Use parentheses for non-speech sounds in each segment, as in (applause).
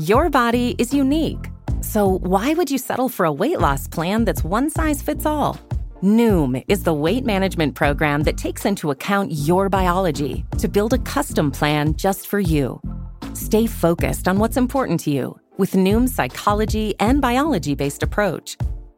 Your body is unique. So why would you settle for a weight loss plan that's one size fits all? Noom is the weight management program that takes into account your biology to build a custom plan just for you. Stay focused on what's important to you with Noom's psychology and biology based approach.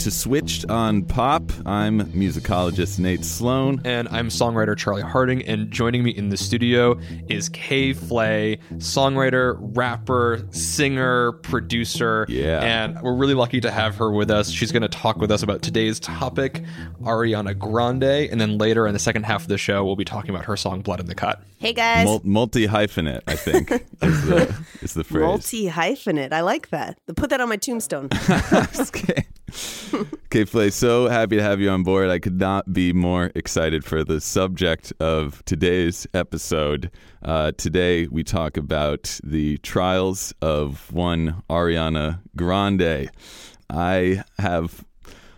to Switched on Pop. I'm musicologist Nate Sloan. And I'm songwriter Charlie Harding. And joining me in the studio is K. Flay, songwriter, rapper, singer, producer. Yeah. And we're really lucky to have her with us. She's going to talk with us about today's topic, Ariana Grande. And then later in the second half of the show, we'll be talking about her song Blood in the Cut. Hey guys! Mul- Multi hyphenate, I think, (laughs) is the, is the phrase. Multi hyphenate. I like that. Put that on my tombstone. (laughs) okay. (laughs) okay, Flay, so happy to have you on board. I could not be more excited for the subject of today's episode. Uh, today, we talk about the trials of one Ariana Grande. I have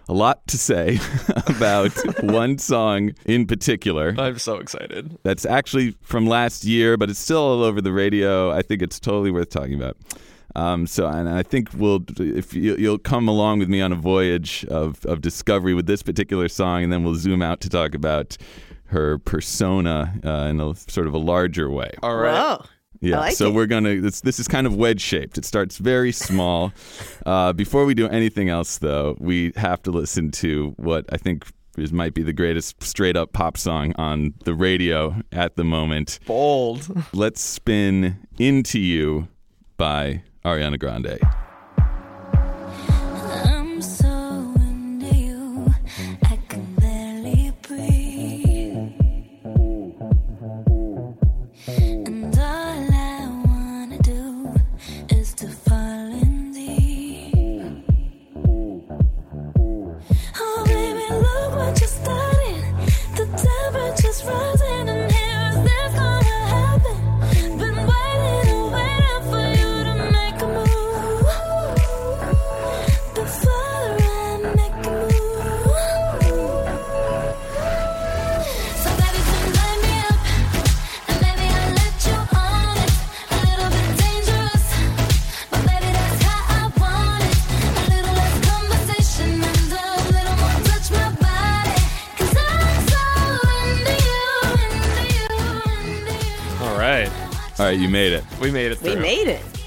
a lot to say (laughs) about (laughs) one song in particular. I'm so excited. That's actually from last year, but it's still all over the radio. I think it's totally worth talking about. Um, so, and I think we'll, if you, you'll come along with me on a voyage of, of discovery with this particular song, and then we'll zoom out to talk about her persona uh, in a sort of a larger way. All right. Whoa. Yeah, like so it. we're gonna. This, this is kind of wedge shaped. It starts very small. (laughs) uh, before we do anything else, though, we have to listen to what I think is might be the greatest straight up pop song on the radio at the moment. Bold. Let's spin "Into You" by Ariana Grande.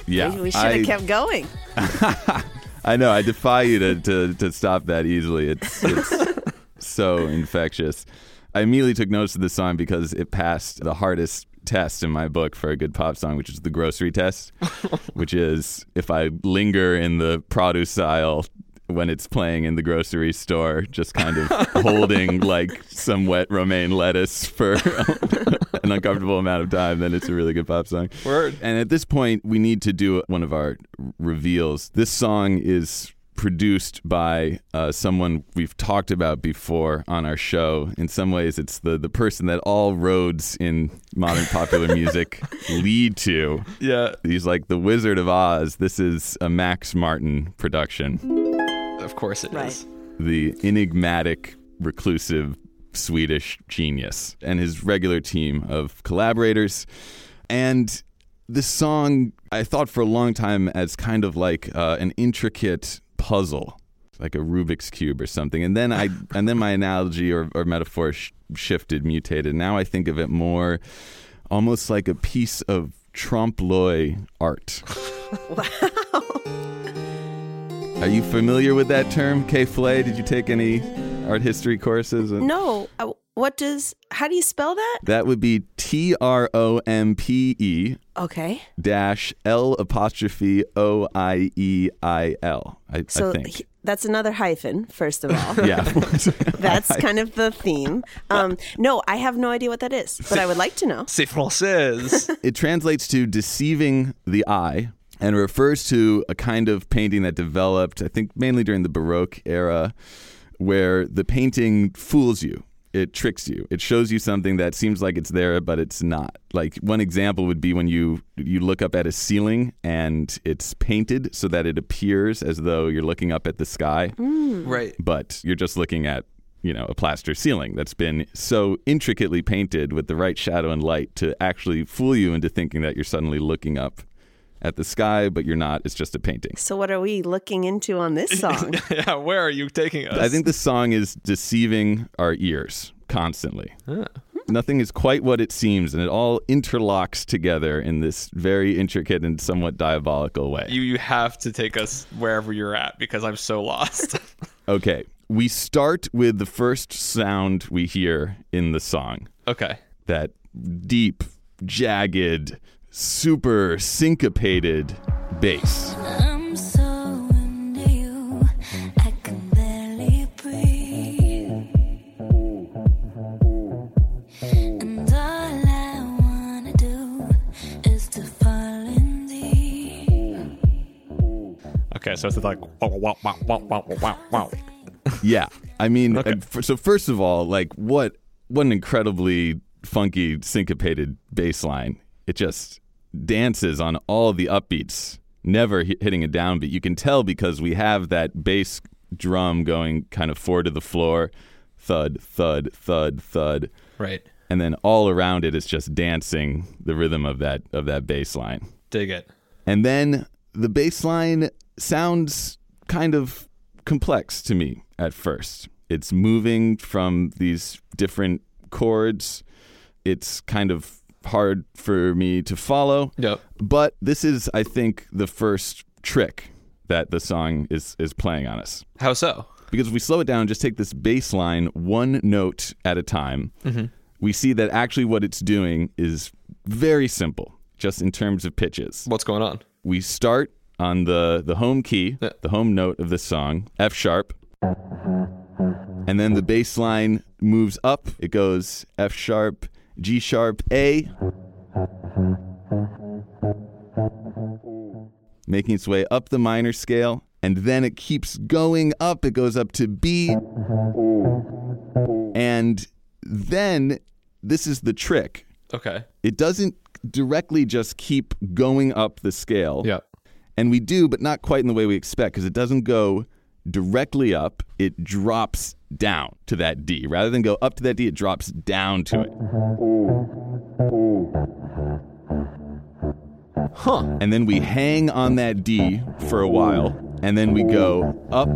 Yeah, We, we should have kept going. (laughs) I know. I defy you to, to, to stop that easily. It's, it's (laughs) so infectious. I immediately took notice of this song because it passed the hardest test in my book for a good pop song, which is the grocery test, (laughs) which is if I linger in the produce aisle when it's playing in the grocery store, just kind of holding (laughs) like some wet romaine lettuce for (laughs) an uncomfortable amount of time, then it's a really good pop song. Word. And at this point, we need to do one of our reveals. This song is produced by uh, someone we've talked about before on our show. In some ways, it's the, the person that all roads in modern popular music (laughs) lead to. Yeah. He's like the Wizard of Oz. This is a Max Martin production. Of course it is. Right. The enigmatic, reclusive Swedish genius and his regular team of collaborators. And this song, I thought for a long time as kind of like uh, an intricate puzzle, like a Rubik's cube or something. And then I, (laughs) and then my analogy or, or metaphor sh- shifted, mutated. Now I think of it more, almost like a piece of trompe l'oeil art. (laughs) (laughs) Are you familiar with that term, K. Flay? Did you take any art history courses? No. Uh, what does, how do you spell that? That would be T R O M P E Okay. dash L apostrophe O I E I L. I, So think. he- that's another hyphen, first of all. (laughs) yeah. (laughs) That's (laughs) kind of the theme. Um, no, I have no idea what that is, but I would like to know. C'est français. it translates to deceiving the eye and refers to a kind of painting that developed, I think, mainly during the Baroque era, where the painting fools you. It tricks you. It shows you something that seems like it's there, but it's not. Like one example would be when you you look up at a ceiling and it's painted so that it appears as though you're looking up at the sky, mm. right. but you're just looking at you know a plaster ceiling that's been so intricately painted with the right shadow and light to actually fool you into thinking that you're suddenly looking up at the sky, but you're not. It's just a painting. So, what are we looking into on this (laughs) song? Yeah, where are you taking us? I think the song is deceiving our ears constantly. Nothing is quite what it seems, and it all interlocks together in this very intricate and somewhat diabolical way. you you have to take us wherever you're at because I'm so lost. (laughs) Okay, we start with the first sound we hear in the song. okay. that deep, jagged, super syncopated bass. I'm so into you, I can barely breathe. And all I wanna do is to fall in deep. Okay, so it's like wow wow wow wow wow wow wow. Yeah, I mean, and f- so first of all, like what what an incredibly funky syncopated bass line. It just dances on all the upbeats, never hi- hitting a downbeat. You can tell because we have that bass drum going kind of four to the floor, thud, thud, thud, thud, Right. and then all around it is just dancing the rhythm of that of that bass line. Dig it. And then the bass line sounds kind of complex to me at first. It's moving from these different chords. It's kind of hard for me to follow. Yep. But this is, I think, the first trick that the song is is playing on us. How so? Because if we slow it down, just take this bass line one note at a time, mm-hmm. we see that actually what it's doing is very simple, just in terms of pitches What's going on? we start on the the home key, Yeah. the home note of the song, F sharp. And then the bass line moves up. It goes F sharp, G sharp, A. Making its way up the minor scale. And then it keeps going up. It goes up to B. And then this is the trick Okay. it doesn't directly just keep going up the scale. Yeah. And we do, but not quite in the way we expect, because it doesn't go directly up. It drops down to that D. Rather than go up to that D, it drops down to it. Huh. And then we hang on that D for a while, and then we go up.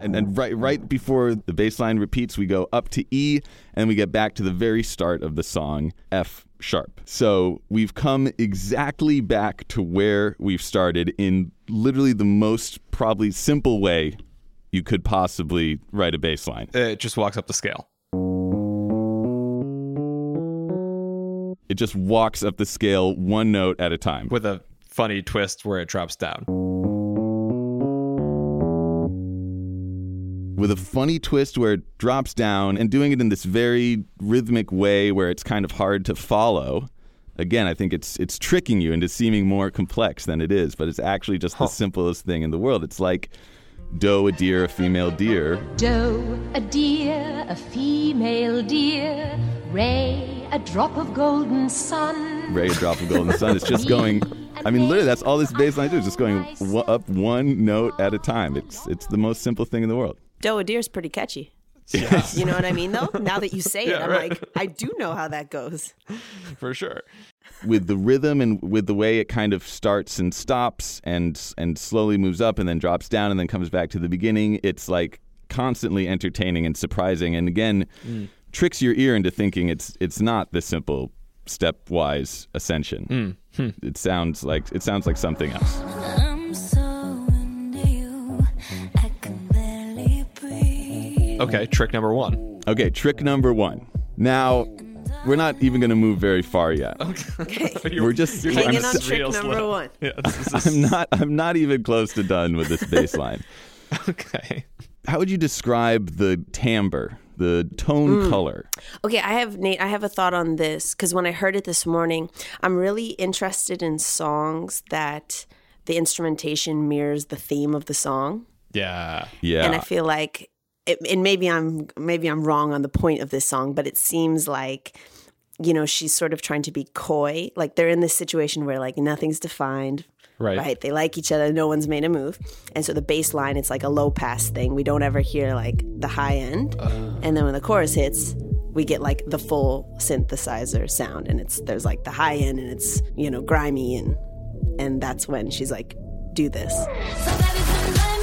And then right right before the bass line repeats, we go up to E, and we get back to the very start of the song, F sharp. So we've come exactly back to where we've started in literally the most probably simple way you could possibly write a bass line. It just walks up the scale. It just walks up the scale one note at a time. with a funny twist where it drops down. with a funny twist where it drops down and doing it in this very rhythmic way where it's kind of hard to follow. Again, I think it's it's tricking you into seeming more complex than it is, but it's actually just the simplest thing in the world. It's like doe, a deer, a female deer. Doe, a deer, a female deer. Ray, a drop of golden sun. Ray, a drop of golden sun. It's just going. I mean, literally, that's all this bass line is. Just going up one note at a time. It's it's the most simple thing in the world. Doe a deer is pretty catchy. (laughs) Yes. You know what I mean, though? Now that you say it, I'm right. like, I do know how that goes. (laughs) For sure. with the rhythm and with the way it kind of starts and stops and and slowly moves up and then drops down and then comes back to the beginning it's like constantly entertaining and surprising and again mm. tricks your ear into thinking it's it's not this simple stepwise ascension mm. hmm. it sounds like it sounds like something else (laughs) Okay, trick number one. Okay, trick number one. Now, we're not even going to move very far yet. (laughs) Okay. We're just you're I'm on trick number slow. one. Yeah, this is- (laughs) I'm not. I'm not even close to done with this bass line. (laughs) okay. How would you describe the timbre, the tone Mm. color? Okay, I have Nate. I have a thought on this because when I heard it this morning, I'm really interested in songs that the instrumentation mirrors the theme of the song, Yeah. Yeah. and I feel like, it, and maybe I'm maybe I'm wrong on the point of this song, but it seems like, you know, she's sort of trying to be coy. Like they're in this situation where like nothing's defined. Right. Right. They like each other. No one's made a move. And so the bass line, it's like a low pass thing. We don't ever hear like the high end. and then when the chorus hits, we get like the full synthesizer sound. And it's there's like the high end and it's, you know, grimy and and that's when she's like, do this. So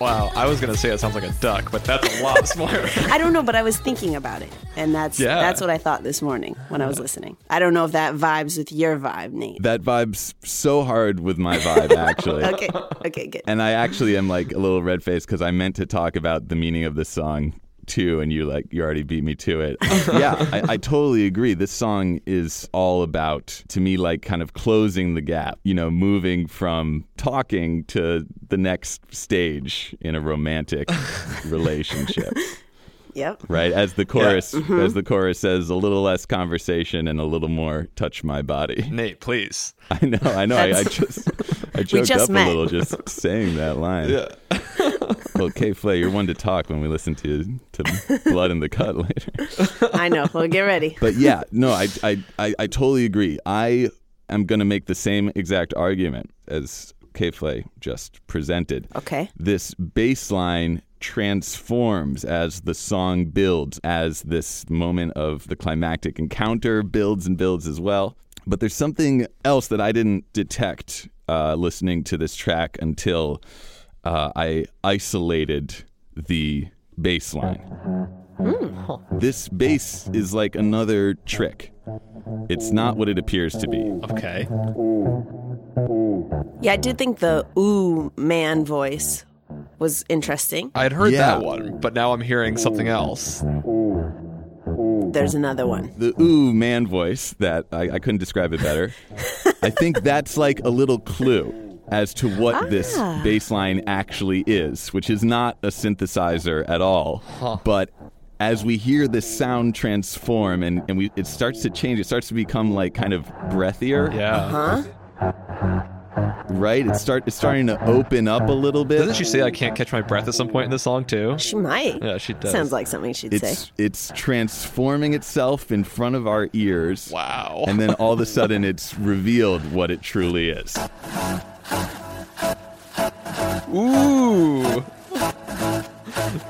Wow. I was gonna say it sounds like a duck, but that's a lot (laughs) smarter. I don't know, but I was thinking about it. And that's Yeah. that's what I thought this morning when I was listening. I don't know if that vibes with your vibe, Nate. that vibe's so hard with my vibe, actually. (laughs) Okay. Okay, good. And I actually am like a little red faced because I meant to talk about the meaning of this song too, and you like you already beat me to it. (laughs) yeah, I, I totally agree. This song is all about to me like kind of closing the gap. You know, moving from talking to the next stage in a romantic (laughs) relationship. Yep. Right, as the chorus, Mm-hmm. as the chorus says, a little less conversation and a little more touch my body. Nate, please. I know, I know. I, I just, (laughs) I choked just up met. a little just (laughs) saying that line. Yeah. (laughs) Well, K. Flay, you're one to talk when we listen to to Blood in the Cut later. I know. Well, get ready. But yeah, no, I I, I, I totally agree. I am going to make the same exact argument as K. Flay just presented. Okay. This bass line transforms as the song builds, as this moment of the climactic encounter builds and builds as well. But there's something else that I didn't detect uh, listening to this track until uh, I isolated the bass line. This bass is like another trick. It's not what it appears to be. Okay. Yeah, I did think the ooh man voice was interesting. I had heard Yeah. that one, but now I'm hearing something else. There's another one. the ooh man voice that I, I couldn't describe it better. (laughs) I think that's like a little clue as to what ah. this bass line actually is, which is not a synthesizer at all. But as we hear this sound transform and, and we it starts to change, it starts to become like kind of breathier. Yeah. Uh-huh. Right? It start it's starting to open up a little bit. Doesn't she say I can't catch my breath at some point in the song too? She might. Yeah, she does. Sounds like something she'd it's say. it's transforming itself in front of our ears. Wow. And then all of a sudden it's revealed what it truly is. Ooh.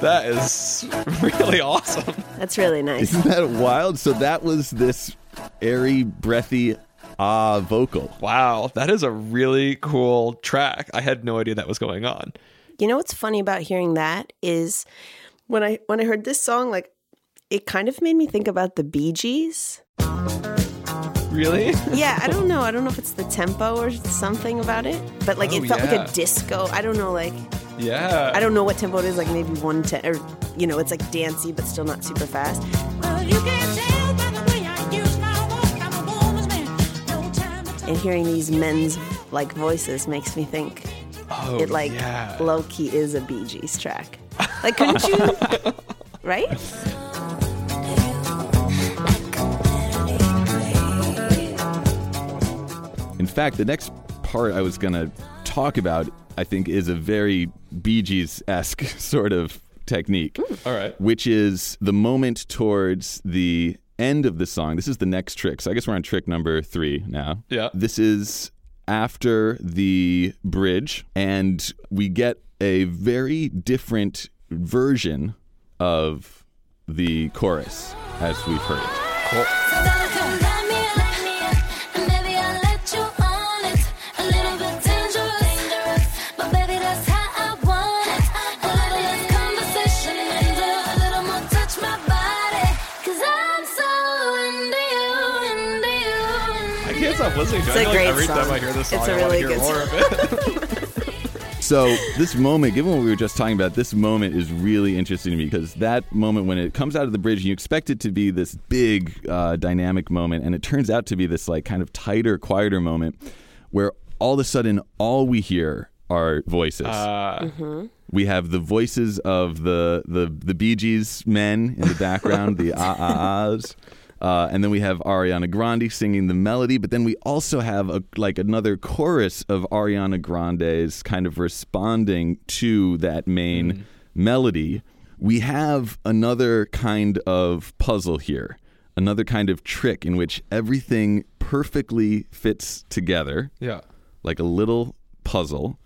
That is really awesome. That's really nice. Isn't that wild? So that was this airy, breathy ah vocal. Wow, that is a really cool track. I had no idea that was going on. You know what's funny about hearing that is when I when I heard this song, like it kind of made me think about the Bee Gees. Really? Yeah, I don't know. I don't know if it's the tempo or something about it, but like Oh, it felt like a disco. I don't know, like Yeah. I don't know what tempo it is. Like maybe one ten, or you know, it's like dancey but still not super fast. Well, And hearing these men's like voices makes me think Oh, it like yeah. low key is a Bee Gees track. Like, couldn't you? (laughs) right? In fact, the next part I was going to talk about, I think, is a very Bee Gees esque (laughs) sort of technique. All right. Which is the moment towards the end of the song. This is the next trick. So I guess we're on trick number three now. Yeah. This is after the bridge, and we get a very different version of the chorus as we've heard it. So you. I can't stop listening to It's it. I a feel like great every song. time I hear this song, It's a I want to really hear good more song. of it. (laughs) So this moment, given what we were just talking about, this moment is really interesting to me because that moment when it comes out of the bridge, you expect it to be this big uh, dynamic moment, and it turns out to be this like kind of tighter, quieter moment where all of a sudden all we hear are voices. Uh, We have the voices of the the the Bee Gees men in the background, the (laughs) ah ah ahs. Uh, and then we have Ariana Grande singing the melody, but then we also have a, like another chorus of Ariana Grande's kind of responding to that main melody. We have another kind of puzzle here, another kind of trick in which everything perfectly fits together yeah. like a little puzzle.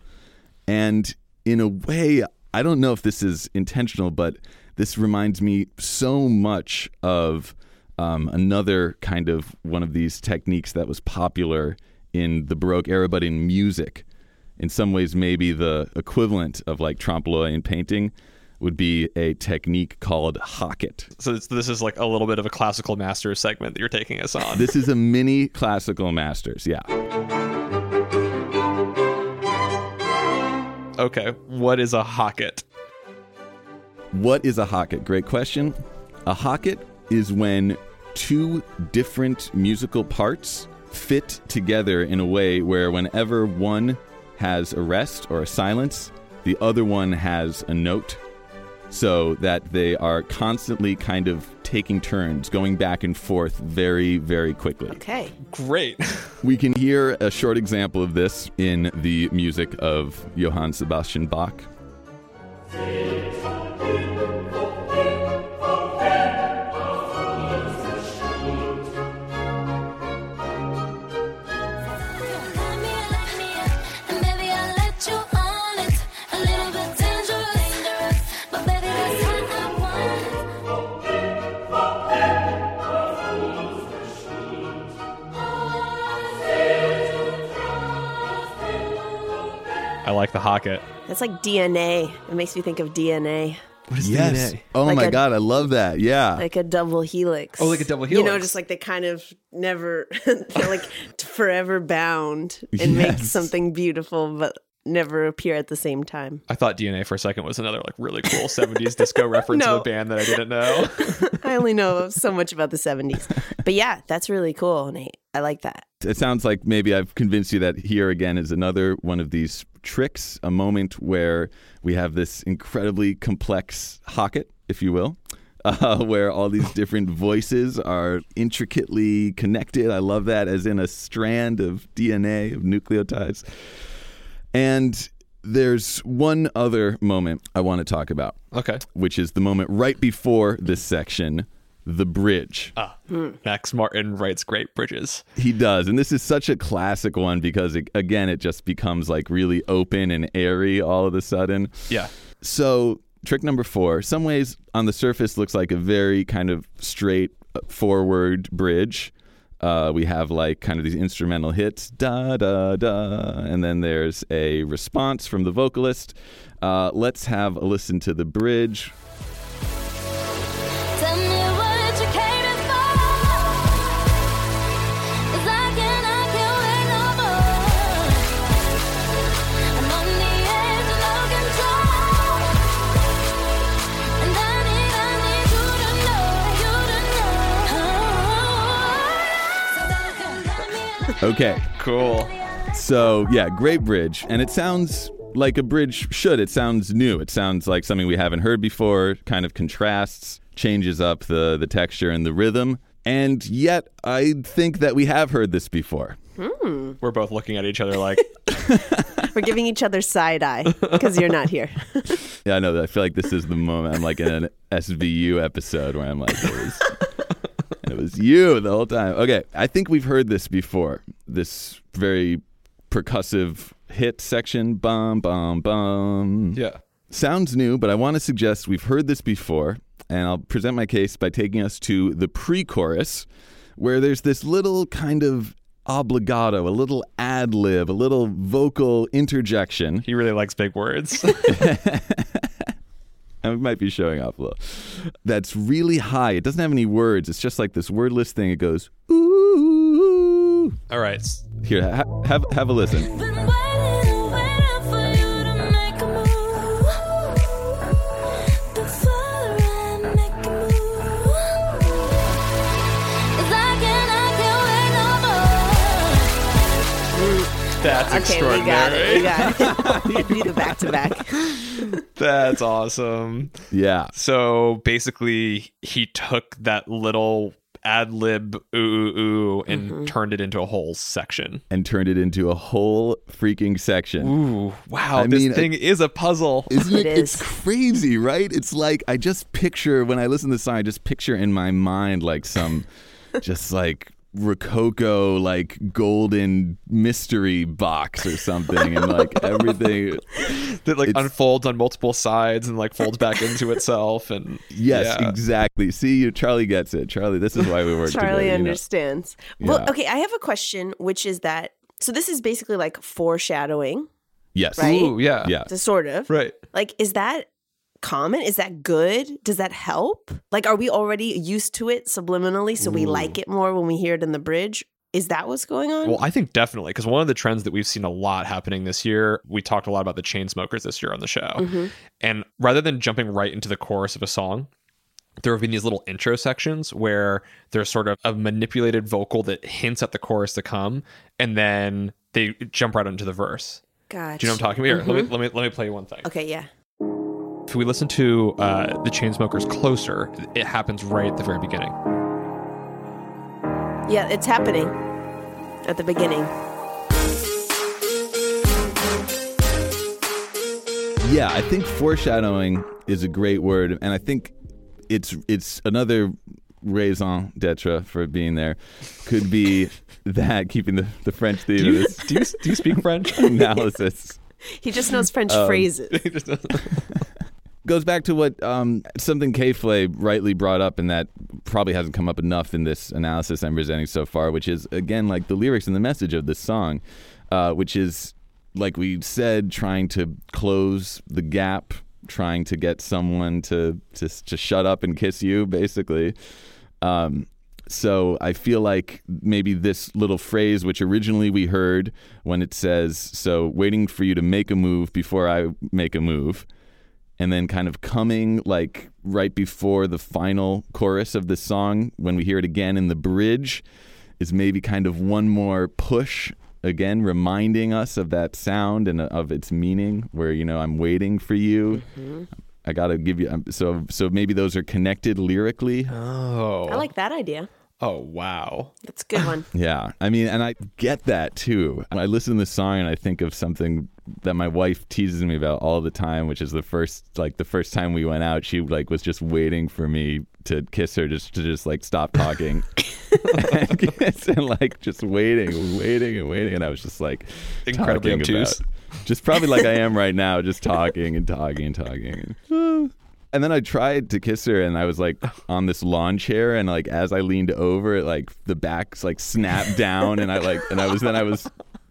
And in a way, I don't know if this is intentional, but this reminds me so much of um, another kind of one of these techniques that was popular in the Baroque era, but in music. In some ways, maybe the equivalent of like trompe l'oeil in painting would be a technique called hocket. So this, this is like a little bit of a classical masters segment that you're taking us on. This is a mini classical masters, yeah. okay. What is a hocket? What is a hocket? Great question. A hocket is when two different musical parts fit together in a way where whenever one has a rest or a silence, the other one has a note so that they are constantly kind of taking turns, going back and forth very, very quickly. Okay. Great. (laughs) We can hear a short example of this in the music of Johann Sebastian Bach. Like the hocket. That's like DNA. It makes me think of DNA. What is Yes. Oh Like my a- God, I love that. Yeah. Like a double helix. Oh, like a double helix. You know, just like they kind of never, (laughs) they're like forever bound and make something beautiful, but never appear at the same time. I thought DNA for a second was another like really cool 70s disco (laughs) reference No. of a band that I didn't know. (laughs) I only know so much about the 70s. But yeah, that's really cool, Nate. I like that. it sounds like maybe I've convinced you that here again is another one of these tricks, a moment where we have this incredibly complex hocket, if you will, (laughs) uh, where all these (laughs) different voices are intricately connected. I love that, as in a strand of DNA, of nucleotides. And there's one other moment I want to talk about, okay. which is the moment right before this section, the bridge. Ah, Max Martin writes great bridges. He does. And this is such a classic one because, it, again, it just becomes like really open and airy all of a sudden. Yeah. So, trick number four, some ways on the surface looks like a very kind of straight uh, forward bridge. Uh, we have like kind of these instrumental hits, da da da, and then there's a response from the vocalist. Uh, let's have a listen to the bridge. Okay. Cool. So, yeah, great bridge. And it sounds like a bridge should. It sounds new. It sounds like something we haven't heard before, kind of contrasts, changes up the, the texture and the rhythm. And yet, I think that we have heard this before. Hmm. We're both looking at each other like, (laughs) We're giving each other side eye because you're not here. (laughs) Yeah, I know. I feel like this is the moment I'm like in an SVU episode where I'm like, it was, it was you the whole time. Okay, I think we've heard this before. This very percussive hit section, bum, bum, bum. yeah. Sounds new, but I want to suggest we've heard this before, and I'll present my case by taking us to the pre chorus, where there's this little kind of obbligato, a little ad lib, a little vocal interjection. He really likes big words. (laughs) (laughs) I might be showing off a little. That's really high. It doesn't have any words. It's just like this wordless thing. It goes, ooh. All right. Here, ha- have have a listen. That's okay, extraordinary. We got it. We got it. (laughs) do the back to back. That's awesome. Yeah. So basically, he took that little ad lib ooh ooh ooh and Mm-hmm. turned it into a whole section. And turned it into a whole freaking section. Ooh, wow! I this mean, thing is a puzzle. (laughs) Isn't it? It It's crazy, right? It's like I just picture when I listen to the song, I just picture in my mind like some (laughs) just like rococo like golden mystery box or something and like (laughs) everything that like unfolds on multiple sides and like folds back into itself. And yes yeah. exactly see you charlie gets it charlie this is why we work Charlie together you know? understands. Well, Yeah. okay, I have a question, which is that so this is basically like foreshadowing, yes Right? Ooh, yeah, yeah to sort of. right. Like, is that common? Is that good? Does that help? Like, are we already used to it subliminally, so we like it more when we hear it in the bridge? Is that what's going on? Well, I think definitely because one of the trends that we've seen a lot happening this year, we talked a lot about the Chainsmokers this year on the show. Mm-hmm. And rather than jumping right into the chorus of a song, there have been these little intro sections where there's sort of a manipulated vocal that hints at the chorus to come, and then they jump right into the verse. God. Do you know what I'm talking about? Here, let me let me let me play you one thing. Okay, yeah. If we listen to uh, the Chainsmokers closer, it happens right at the very beginning. Yeah, it's happening at the beginning. Yeah, I think foreshadowing is a great word, and I think it's it's another raison d'etre for being there. Could be (laughs) that keeping the, the French theme Do you, do you, do you speak French? (laughs) analysis He just knows French Um, phrases. (laughs) goes back to what um, something K Flay rightly brought up, and that probably hasn't come up enough in this analysis I'm presenting so far, which is again like the lyrics and the message of this song, uh, which is like we said, trying to close the gap, trying to get someone to to to shut up and kiss you, basically. Um, so I feel like maybe this little phrase, which originally we heard when it says, "So waiting for you to make a move before I make a move," and then kind of coming like right before the final chorus of the song, when we hear it again in the bridge, is maybe kind of one more push again, reminding us of that sound and of its meaning. Where you know I'm waiting for you. I gotta give you um, so so maybe those are connected lyrically. Oh, I like that idea. Oh wow. That's a good one. (laughs) Yeah, I mean, and I get that too. I listen to the song and I think of something that my wife teases me about all the time, which is the first, like the first time we went out, she like was just waiting for me to kiss her, just to just like stop talking, and, (laughs) (laughs) kiss, and like just waiting, waiting, and waiting, and I was just like Incredibly obtuse. about- just probably like I am right now, just talking and talking and talking. And then I tried to kiss her, and I was like on this lawn chair, and like as I leaned over, it like the backs like snapped down, and I like, and I was then I was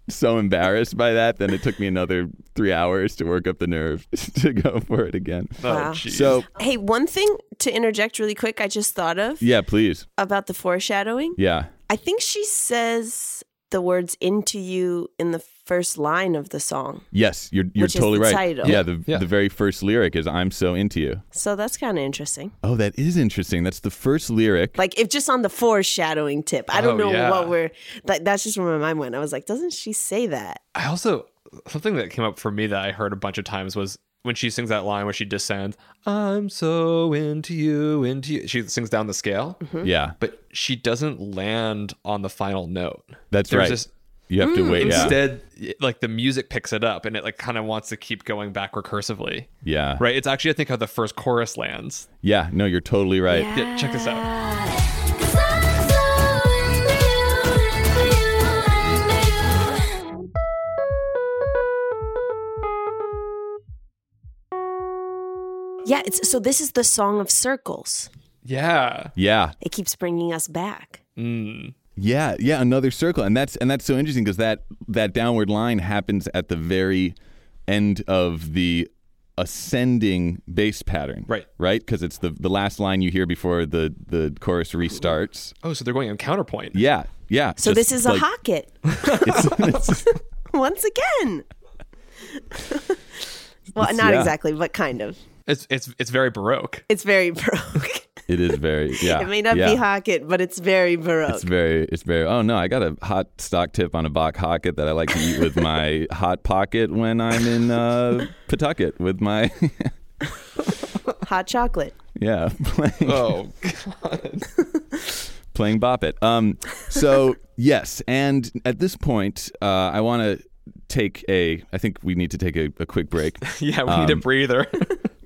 so embarrassed by that. Then it took me another three hours to work up the nerve (laughs) to go for it again. Oh, wow. Oh. So Hey, one thing to interject really quick, I just thought of yeah, please, about the foreshadowing. yeah, I think she says the words into you in the first line of the song. yes, you're you're Which is totally the right. title. Yeah, the Yeah. the very first lyric is "I'm so into you." So that's kind of interesting. Oh, that is interesting. That's the first lyric. Like if just on the foreshadowing tip. I don't Oh, know yeah. what we're that, that's just where my mind went. I was like, doesn't she say that? I also something that came up for me that I heard a bunch of times was when she sings that line where she descends, "I'm so into you, into you." She sings down the scale, mm-hmm. yeah, but she doesn't land on the final note. that's There's right. this- you have to wait. Yeah, Instead, it- like the music picks it up and it like kind of wants to keep going back recursively. yeah, Right? It's actually I think how the first chorus lands. Yeah, no, you're totally right. Yeah, check this out. Yeah, it's so this is the song of circles. Yeah. Yeah, It keeps bringing us back. Mm. Yeah, yeah. Another circle, and that's and that's so interesting because that that downward line happens at the very end of the ascending bass pattern. Right. right, because it's the the last line you hear before the the chorus restarts. Oh, so they're going on counterpoint. Yeah, yeah. So this is a hocket (laughs) it's- it's- (laughs) once again. (laughs) well, It's- not yeah. exactly, but kind of. It's it's it's very baroque. It's very broke. It is very (laughs) yeah. it may not yeah. be Hocket, but it's very Baroque. It's very, it's very. Oh no, I got a hot stock tip on a Bach Hocket that I like to eat with my (laughs) hot pocket when I'm in uh, Pawtucket with my (laughs) Hot chocolate. yeah playing Oh, god. playing Bop It. Um, so yes, and at this point, uh, I want to take a. I think we need to take a, a quick break. yeah, we need a Um, breather.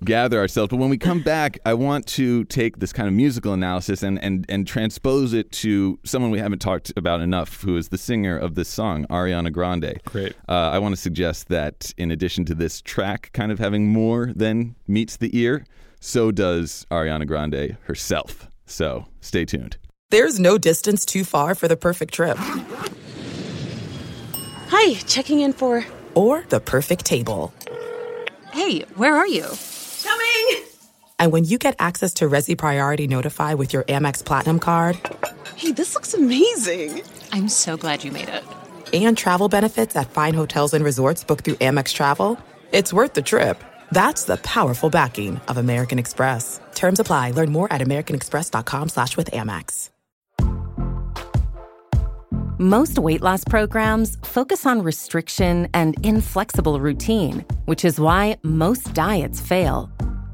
Gather ourselves. But when we come back, I want to take this kind of musical analysis and, and, and transpose it to someone we haven't talked about enough, who is the singer of this song, Ariana Grande. Great. Uh, I want to suggest that in addition to this track kind of having more than meets the ear, so does Ariana Grande herself. So stay tuned. There's no distance too far for the perfect trip Hi, checking in for. or the perfect table. Hey, where are you? Coming! And when you get access to Resy Priority Notify with your Amex Platinum card Hey, this looks amazing. I'm so glad you made it. and travel benefits at fine hotels and resorts booked through Amex Travel, it's worth the trip. That's the powerful backing of American Express. Terms apply. Learn more at americanexpress.com slash with Amex. Most weight loss programs focus on restriction and inflexible routine, which is why most diets fail.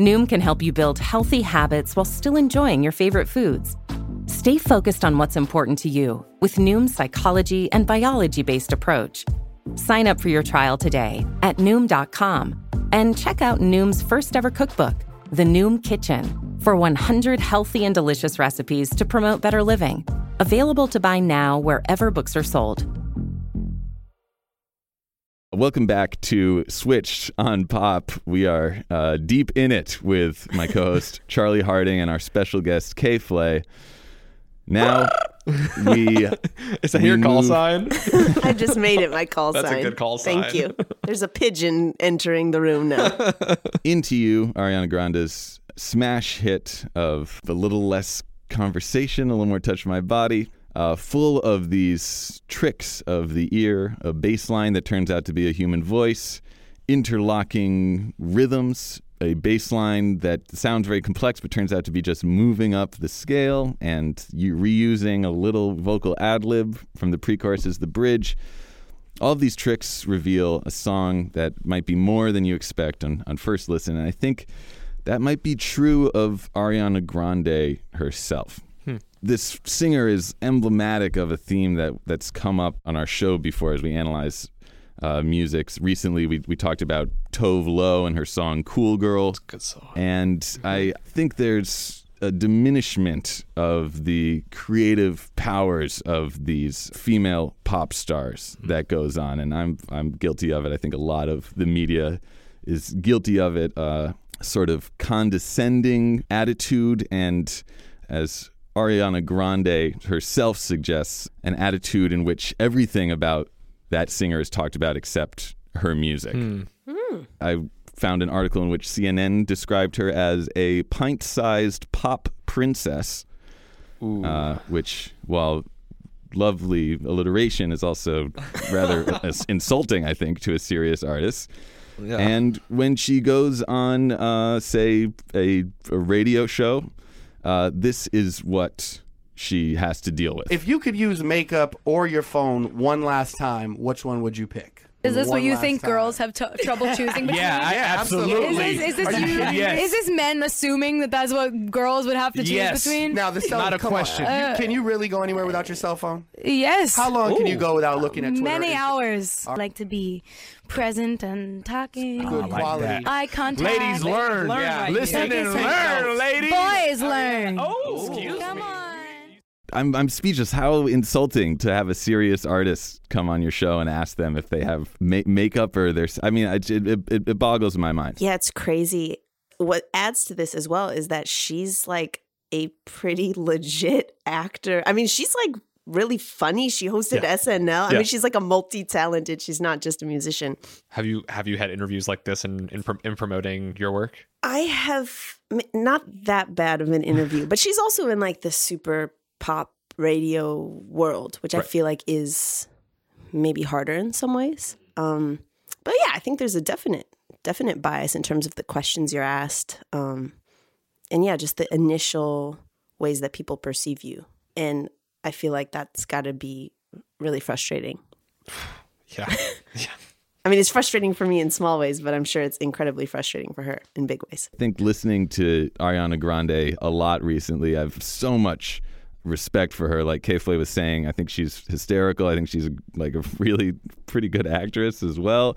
Noom can help you build healthy habits while still enjoying your favorite foods. Stay focused on what's important to you with Noom's psychology and biology based approach. Sign up for your trial today at Noom.com and check out Noom's first ever cookbook, The Noom Kitchen, for 100 healthy and delicious recipes to promote better living. Available to buy now wherever books are sold. Welcome back to Switched on Pop. We are uh, deep in it with my co-host (laughs) Charlie Harding and our special guest K. Flay. Now (laughs) we Is that we your call move- sign? (laughs) I just made it my call That's a sign. good call sign. Thank you. There's a pigeon entering the room now. into you, Ariana Grande's smash hit of a little less conversation, a little more touch of my body, uh, full of these tricks of the ear, a bass line that turns out to be a human voice, interlocking rhythms, a bass line that sounds very complex but turns out to be just moving up the scale and you reusing a little vocal ad lib from the pre chorus as the bridge. All of these tricks reveal a song that might be more than you expect on, on first listen. And I think that might be true of Ariana Grande herself. This singer is emblematic of a theme that, that's come up on our show before as we analyze uh, music. Recently, we, we talked about Tove Lo and her song Cool Girl. Good song. And I think there's a diminishment of the creative powers of these female pop stars that goes on, and I'm I'm guilty of it. I think a lot of the media is guilty of it. Uh, sort of condescending attitude, and as Ariana Grande herself suggests, an attitude in which everything about that singer is talked about except her music. I found an article in which CNN described her as a pint sized pop princess, uh, which, while lovely alliteration, is also (laughs) rather insulting, I think, to a serious artist. And when she goes on, uh, say, a, a radio show, uh, this is what she has to deal with. If you could use makeup or your phone one last time, which one would you pick? Is this One what you think time. girls have t- trouble (laughs) choosing between? Yeah, I, absolutely. Is this, is, this you you. Yes. is this men assuming that that's what girls would have to choose Yes. between? Now the cell, Not a come question. You- uh, can you really go anywhere without your cell phone? yes. How long can you go without looking at Twitter? Many hours. I like to be present and talking. Good oh, like quality. that. Eye contact. Ladies learn. Learn yeah. right Listen here. and learn, ladies. Boys oh, learn. Oh, excuse Come me. on. I'm I'm speechless. How insulting to have a serious artist come on your show and ask them if they have ma- makeup or their. I mean, it, it, it, it boggles my mind. Yeah, it's crazy. What adds to this as well is that she's like a pretty legit actor. I mean, she's like really funny. She hosted Yeah. SNL. I Yeah. mean, she's like a multi-talented. She's not just a musician. Have you have you had interviews like this in in, in promoting your work? I have not that bad of an interview, but she's also in like the super pop radio world, which I feel like is maybe harder in some ways. Um, but yeah, I think there's a definite definite bias in terms of the questions you're asked, um, and yeah, just the initial ways that people perceive you, and I feel like that's got to be really frustrating. Yeah. (laughs) yeah. I mean, it's frustrating for me in small ways, but I'm sure it's incredibly frustrating for her in big ways. I think listening to Ariana Grande a lot recently, I've so much respect for her. Like K. Flay was saying, I think she's hysterical. I think she's like a really pretty good actress as well.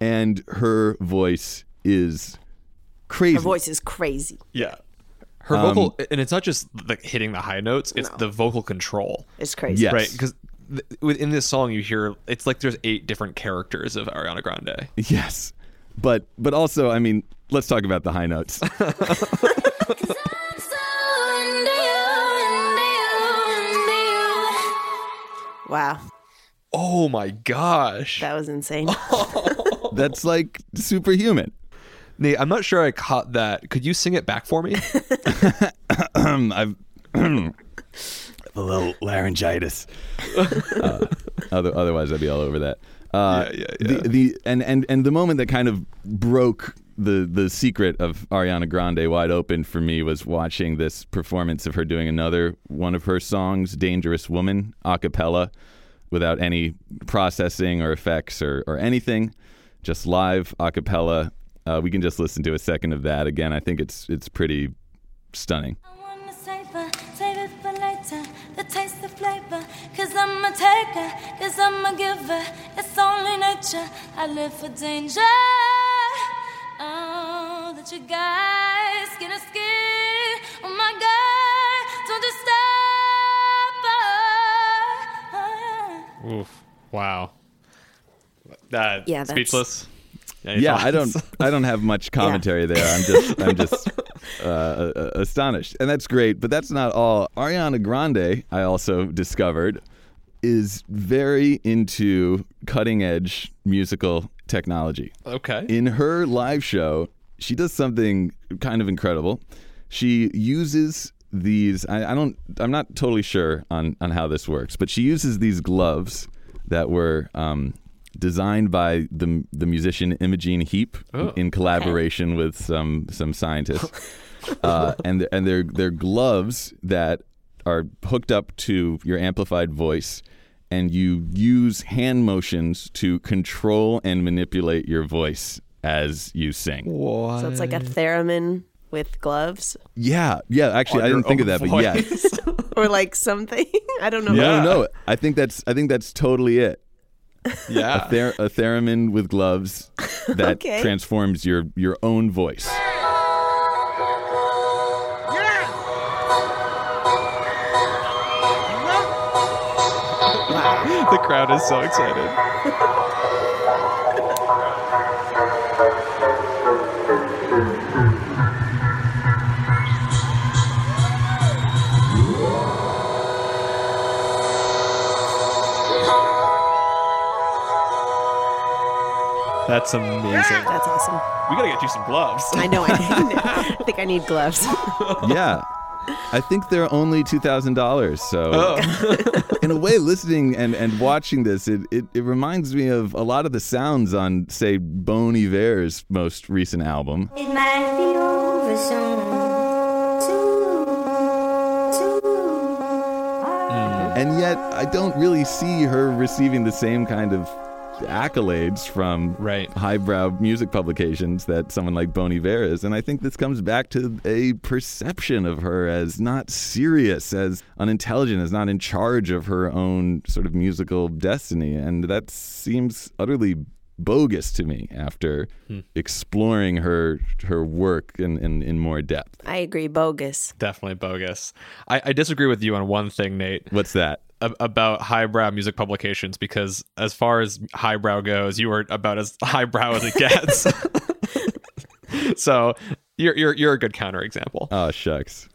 And her voice is crazy. Her voice is crazy. Yeah. Her Um, vocal, and it's not just like hitting the high notes; it's the vocal control. It's crazy. Yes. right? Because th- within this song, you hear it's like there's eight different characters of Ariana Grande. Yes. But but also, I mean, let's talk about the high notes. (laughs) (laughs) Wow, Oh my gosh, that was insane. (laughs) That's like superhuman. Nate! I'm not sure I caught that. Could you sing it back for me? (laughs) (coughs) I've (coughs) a little laryngitis. (laughs) uh, other, otherwise, I'd be all over that. Uh, Yeah, yeah, yeah. The, the and, and and the moment that kind of broke the the secret of Ariana Grande wide open for me was watching this performance of her doing another one of her songs, "Dangerous Woman," a cappella, without any processing or effects or or anything, just live a cappella. Uh, we can just listen to a second of that again. I think it's it's pretty stunning. Cause I'm a taker, cause I'm a giver. It's only nature. I live for danger. Oh, that you guys get a scared. Oh my God, don't you stop. Oh, yeah. Oof! Wow. That Yeah, that's- speechless. Any yeah, I don't, (laughs) I don't have much commentary there. I'm just, I'm just (laughs) uh, uh, astonished, and that's great. But that's not all. Ariana Grande, I also discovered, is very into cutting edge musical technology. Okay. In her live show, she does something kind of incredible. She uses these. I, I don't. I'm not totally sure on on how this works, but she uses these gloves that were um, designed by the the musician Imogen Heap Oh, in collaboration with some some scientists. (laughs) uh, and and they're they're gloves that are hooked up to your amplified voice, and you use hand motions to control and manipulate your voice as you sing. What? So it's like a theremin with gloves Yeah, yeah. Actually, I didn't think of own that, but yeah. (laughs) or like something. (laughs) I don't know. No, no, no. I think that's I think that's totally it. yeah. A, ther- a theremin with gloves that (laughs) Okay. transforms your your own voice. The crowd is so excited. That's amazing. That's awesome. We gotta get you some gloves. I know. I, I (laughs) think I need gloves. yeah. I think they're only two thousand dollars. So, Oh. (laughs) in a way, listening and, and watching this, it, it, it reminds me of a lot of the sounds on, say, Bon Iver's most recent album. It might be over soon. Too, too. And yet, I don't really see her receiving the same kind of accolades from Right. highbrow music publications that someone like Bon Iver is. And I think this comes back to a perception of her as not serious, as unintelligent, as not in charge of her own sort of musical destiny. And that seems utterly bogus to me after hmm. exploring her her work in, in, in more depth. I agree. Bogus. Definitely bogus. I, I disagree with you on one thing, Nate. What's that? Ab- about highbrow music publications because as far as highbrow goes, you are about as (laughs) highbrow as it gets. (laughs) so you're you're you're a good counterexample. Oh, shucks.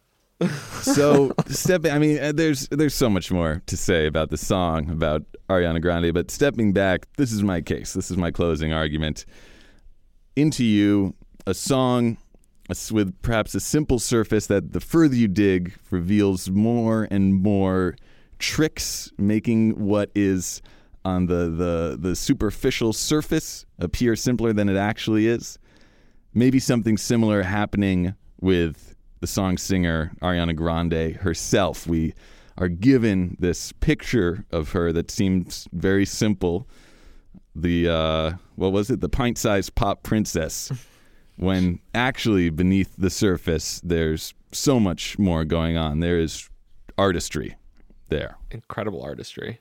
so stepping i mean there's there's so much more to say about the song about ariana grande but stepping back this is my case this is my closing argument into you a song with perhaps a simple surface that the further you dig reveals more and more tricks making what is on the the the superficial surface appear simpler than it actually is maybe something similar happening with the song singer Ariana Grande herself. We are given this picture of her that seems very simple. The uh, what was it? The pint-sized pop princess. (laughs) when actually beneath the surface, there's so much more going on. There is artistry there. Incredible artistry.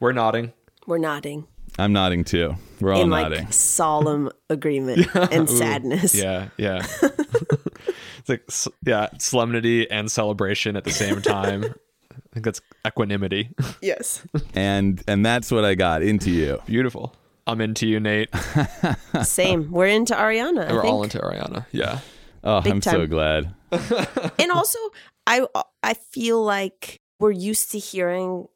We're nodding. We're nodding I'm nodding too. We're all in nodding. like solemn (laughs) agreement and Ooh, sadness. Yeah, yeah. (laughs) it's like yeah, solemnity and celebration at the same time. I think that's equanimity. Yes. and and that's what I got into you. Beautiful. I'm into you, Nate. (laughs) Same. We're into Ariana. I We're all into Ariana. Yeah. Oh, Big I'm so glad. and also I I feel like we're used to hearing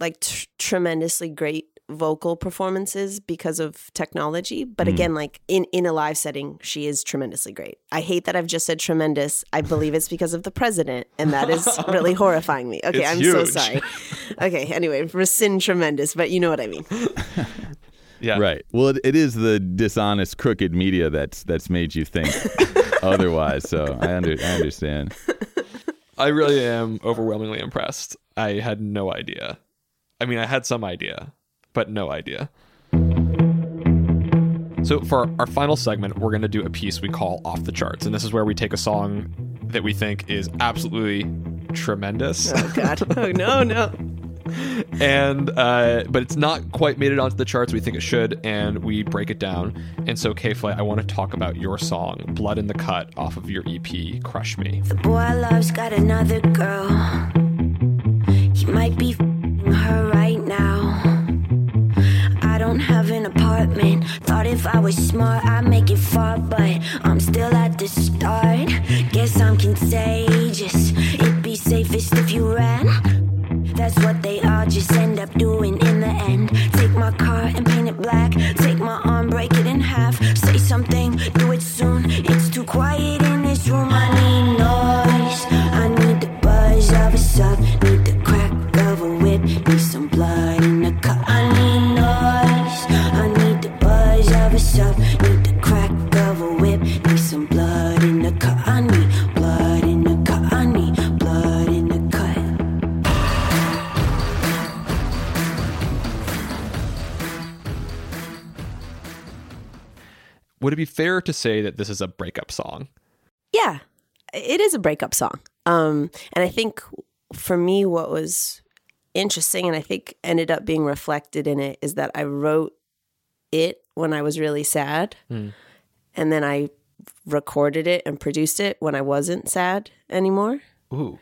like tr- tremendously great vocal performances because of technology but Mm. again like in in a live setting she is tremendously great i hate that i've just said tremendous i believe it's because of the president and that is really (laughs) horrifying me okay It's i'm so sorry (laughs) okay anyway rescind tremendous but you know what i mean (laughs) Yeah. Right. Well, it, it is the dishonest, crooked media that's that's made you think otherwise. So I under I understand. I really am overwhelmingly impressed. I had no idea. I mean, I had some idea, but no idea. So, for our final segment, we're going to do a piece we call Off the Charts. And this is where we take a song that we think is absolutely tremendous. oh god (laughs) oh no no (laughs) and uh, but it's not quite made it onto the charts we think it should and we break it down and so K. Flay i want to talk about your song blood in the cut off of your ep crush me The boy I love's got another girl. He might be her right now. I don't have an apartment. Thought if I was smart, I'd make it far, but to say that this is a breakup song Yeah, it is a breakup song. Um, and I think for me, what was interesting and I think ended up being reflected in it is that I wrote it when I was really sad. Mm. And then I recorded it and produced it when I wasn't sad anymore. ooh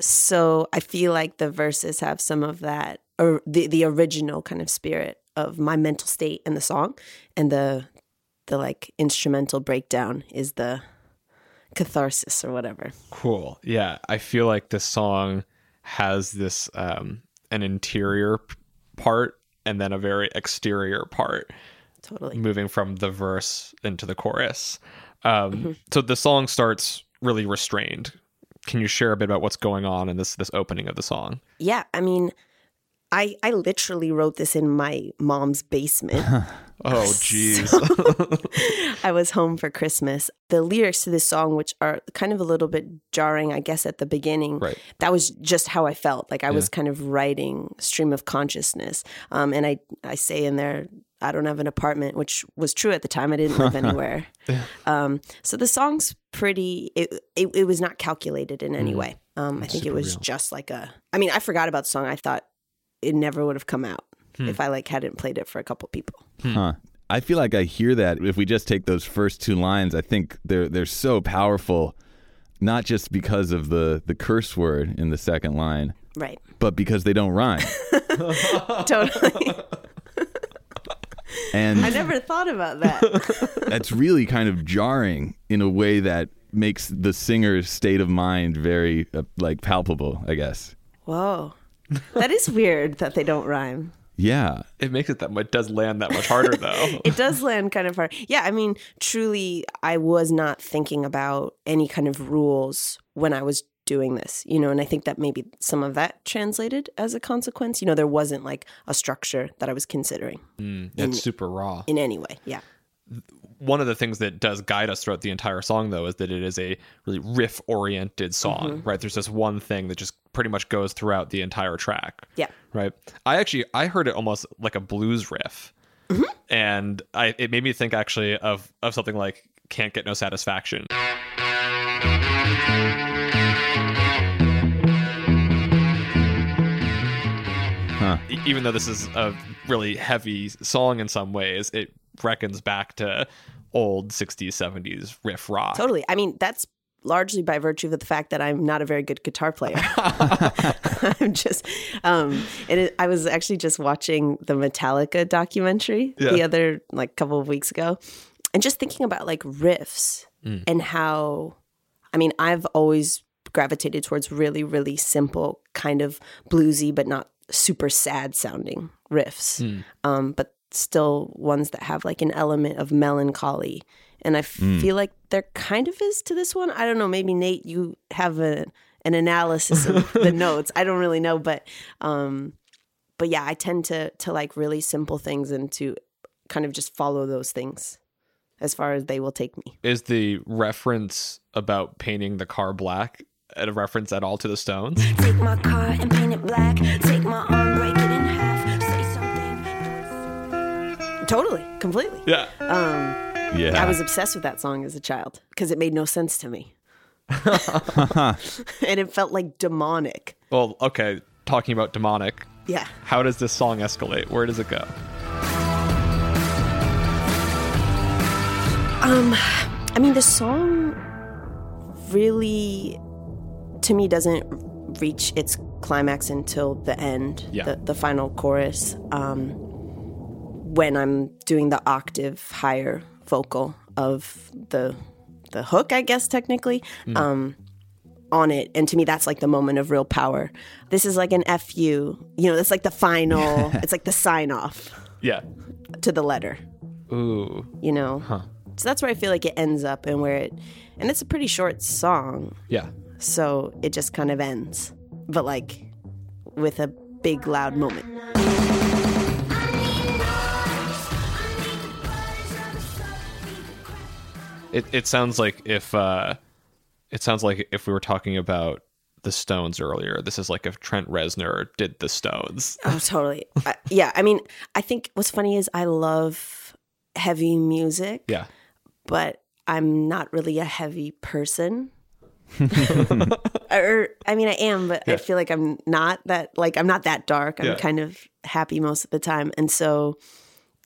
So I feel like the verses have some of that, or the, the original kind of spirit of my mental state in the song. And the, the like instrumental breakdown is the catharsis or whatever. cool yeah i feel like this song has this um an interior part and then a very exterior part Totally. moving from the verse into the chorus. Um, so the song starts really restrained. Can you share a bit about what's going on in this this opening of the song? Yeah, I mean, I I literally wrote this in my mom's basement. (laughs) Oh, (laughs) jeez. (laughs) I was home for Christmas. The lyrics to this song, which are kind of a little bit jarring, I guess, at the beginning, Right. that was just how I felt. Like I was kind of writing stream of consciousness. Um, and I, I say in there, I don't have an apartment, which was true at the time. I didn't live (laughs) anywhere. Um, so the song's pretty, it, it, it was not calculated in any Mm. way. Um, I think it was real. just like a, I mean, I forgot about the song. I thought it never would have come out Hmm. if I like hadn't played it for a couple people. Huh. I feel like I hear that if we just take those first two lines, I think they're they're so powerful, not just because of the the curse word in the second line, Right. but because they don't rhyme. (laughs) totally. And I never thought about that. (laughs) that's really kind of jarring in a way that makes the singer's state of mind very uh, like palpable. I guess. Whoa. That is weird that they don't rhyme. Yeah. It makes it that much It does land that much harder though. (laughs) It does land kind of hard. Yeah, I mean, truly, I was not thinking about any kind of rules when I was doing this, you know, and I think that maybe some of that translated as a consequence. You know, there wasn't like a structure that I was considering Mm, it's super raw. in any way. Yeah. One of the things that does guide us throughout the entire song though is that it is a really riff oriented song mm-hmm. right? There's this one thing that just pretty much goes throughout the entire track Yeah. right? I actually i heard it almost like a blues riff. Mm-hmm. And i it made me think actually of of something like can't get no satisfaction. Huh. Even though this is a really heavy song in some ways it reckons back to old 60s 70s riff rock. Totally. I mean, that's largely by virtue of the fact that I'm not a very good guitar player. (laughs) (laughs) I'm just, um, and it, I was actually just watching the Metallica documentary the other, like, couple of weeks ago, and just thinking about like riffs and how, I mean, I've always gravitated towards really, really simple, kind of bluesy, but not super sad sounding riffs, um, but still ones that have like an element of melancholy. And I feel like there kind of is to this one. I don't know. Maybe Nate, you have a an analysis of (laughs) the notes. I don't really know, but um, but yeah, I tend to to like really simple things and to kind of just follow those things as far as they will take me. is the reference about painting the car black a reference at all to the stones Take my car and paint it black. Take my arm, break it in half. Say something. Totally, completely. yeah Um, Yeah. I was obsessed with that song as a child because it made no sense to me. (laughs) and it felt like demonic. well okay talking about demonic Yeah. how does this song escalate where does it go Um, I mean, the song really, to me, doesn't reach its climax until the end, Yeah. the, the final chorus, um, when I'm doing the octave higher vocal of the the hook, I guess technically, um, on it. And to me, that's like the moment of real power. This is like an fu, you know, that's like the final. (laughs) it's like the sign off yeah to the letter ooh you know. huh. So that's where I feel like it ends up, and where it, and it's a pretty short song, yeah so it just kind of ends, but like with a big loud moment. It, it sounds like if uh it sounds like if we were talking about the stones earlier this is like if trent reznor did the stones (laughs) Oh, totally. Yeah, I mean, I think what's funny is I love heavy music, yeah but I'm not really a heavy person. (laughs) or I mean I am, but I feel like I'm not that like I'm not that dark. I'm Yeah. kind of happy most of the time. And so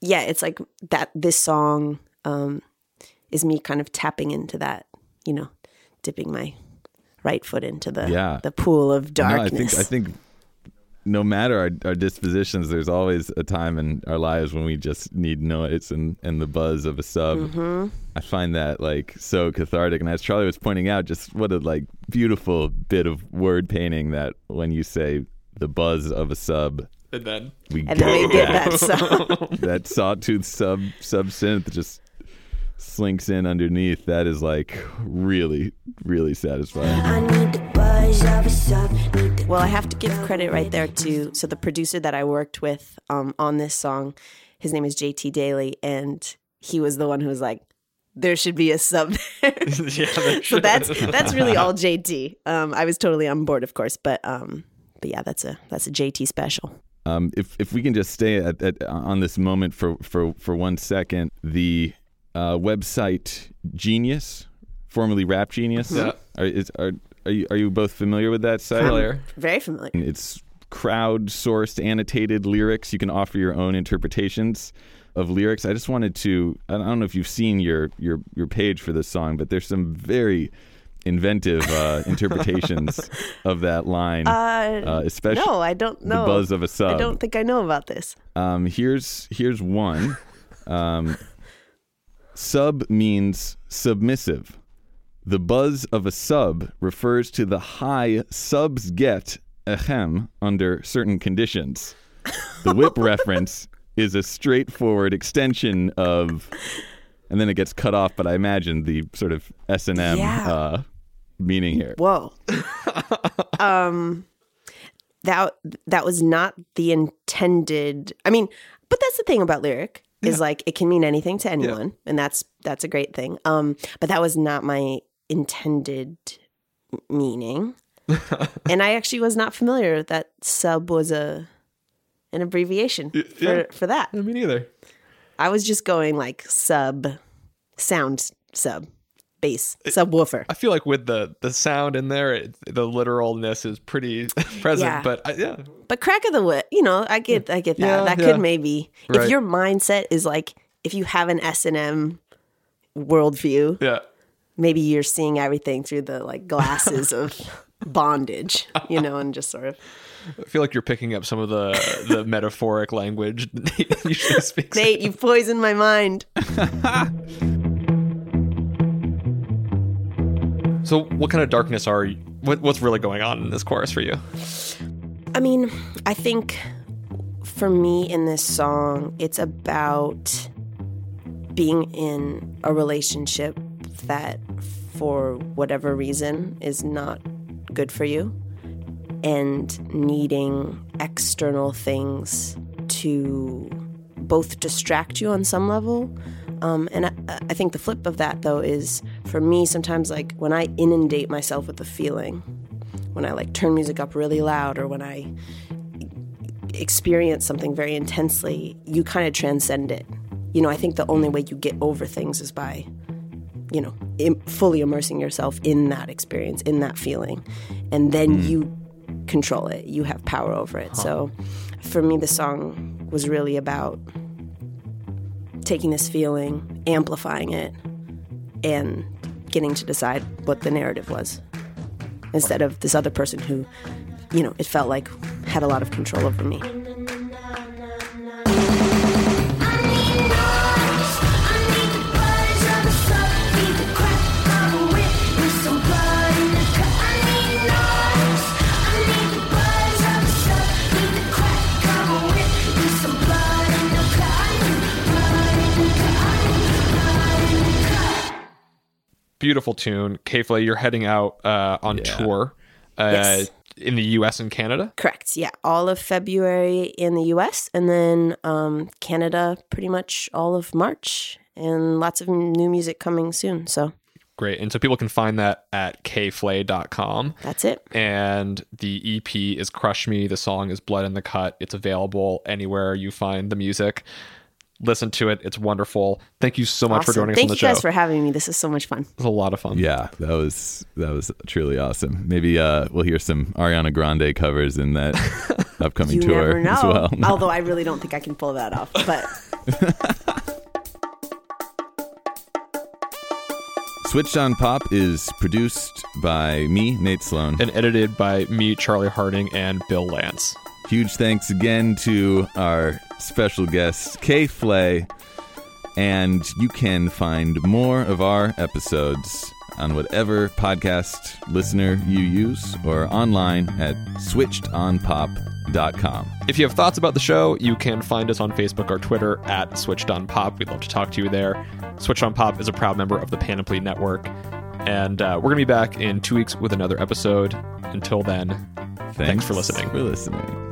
yeah, it's like that this song um is me kind of tapping into that, you know, dipping my right foot into the Yeah. the pool of No, I darkness. think I think no matter our, our dispositions, there's always a time in our lives when we just need noise and, and the buzz of a sub. Mm-hmm. I find that like so cathartic. And as Charlie was pointing out, just what a like beautiful bit of word painting that when you say the buzz of a sub, and then we and then we get that, that song. (laughs) that sawtooth sub sub synth just slinks in underneath. That is like really really satisfying. I need the buzz of a sub. Need the Well, I have to give credit right there to so the producer that I worked with um, on this song. His name is JT Daly, and he was the one who was like, "There should be a sub." (laughs) there." (laughs) yeah so that's (laughs) that's really all JT. Um, I was totally on board, of course, but um, but yeah, that's a that's a JT special. Um, if if we can just stay at, at on this moment for for for one second, the uh, website Genius, formerly Rap Genius, Yeah. are, is, are are you are you both familiar with that site? Familiar. Very familiar. It's crowd-sourced, annotated lyrics. You can offer your own interpretations of lyrics. I just wanted to. I don't know if you've seen your your your page for this song, but there's some very inventive uh, (laughs) interpretations of that line, Uh, uh, especially no, I don't know. the buzz of a sub. I don't think I know about this. Um, here's here's one. (laughs) Um, sub means submissive. The buzz of a sub refers to the high subs get ahem under certain conditions. The whip (laughs) reference is a straightforward extension of, and then it gets cut off. But I imagine the sort of S and M Yeah. uh, meaning here. Whoa. (laughs) um that that was not the intended I mean, but that's the thing about lyric is like it can mean anything to anyone and that's that's a great thing. Um but that was not my intended meaning. (laughs) and I actually was not familiar that sub was a an abbreviation for yeah. for that. Me neither. I was just going like sub sound sub bass subwoofer. I feel like with the the sound in there, it, the literalness is pretty (laughs) present. Yeah. But I, yeah, But crack of the whip, you know, I get, I get that. Yeah, that could maybe, Right. if your mindset is like, if you have an S and M worldview, yeah. maybe you're seeing everything through the like glasses of (laughs) bondage, you know, and just sort of. I feel like you're picking up some of the the (laughs) metaphoric language that Nate usually speaks. Nate, you've poisoned my mind. So, what kind of darkness are you? What, what's really going on in this chorus for you? I mean, I think for me in this song, it's about being in a relationship that, for whatever reason, is not good for you and needing external things to both distract you on some level. Um, and I, I think the flip of that, though, is for me, sometimes like when I inundate myself with a feeling, when I like turn music up really loud or when I experience something very intensely, you kind of transcend it. You know, I think the only way you get over things is by, you know, Im- fully immersing yourself in that experience, in that feeling. And then you control it, you have power over it. So for me, the song was really about taking this feeling, amplifying it, and getting to decide what the narrative was instead of this other person who, you know, it felt like had a lot of control over me. Beautiful tune, K. Flay. You're heading out uh, on tour uh, Yes. in the U.S. and Canada. Correct. Yeah. All of February in the US and then um, Canada pretty much all of March and lots of new music coming soon. So Great, and so people can find that at kflay.com. that's it. and the EP is Crush Me. The song is Blood in the Cut. It's available anywhere you find the music. Listen to it. It's wonderful. Thank you so much for Awesome. joining us on the you show. guys for having me. This is so much fun. it was a lot of fun. Yeah, that was that was truly awesome. Maybe uh, we'll hear some Ariana Grande covers in that (laughs) upcoming You tour never know. as well. (laughs) Although I really don't think I can pull that off. But (laughs) Switched on Pop is produced by me, Nate Sloan. And edited by me, Charlie Harding, and Bill Lance. Huge thanks again to our special guest, K. Flay. And you can find more of our episodes on whatever podcast listener you use or online at switchedonpop.com. If you have thoughts about the show, you can find us on Facebook or Twitter at Switched On Pop. We'd love to talk to you there. Switched On Pop is a proud member of the Panoply Network. And uh, we're going to be back in two weeks with another episode. Until then, thanks for listening. For listening.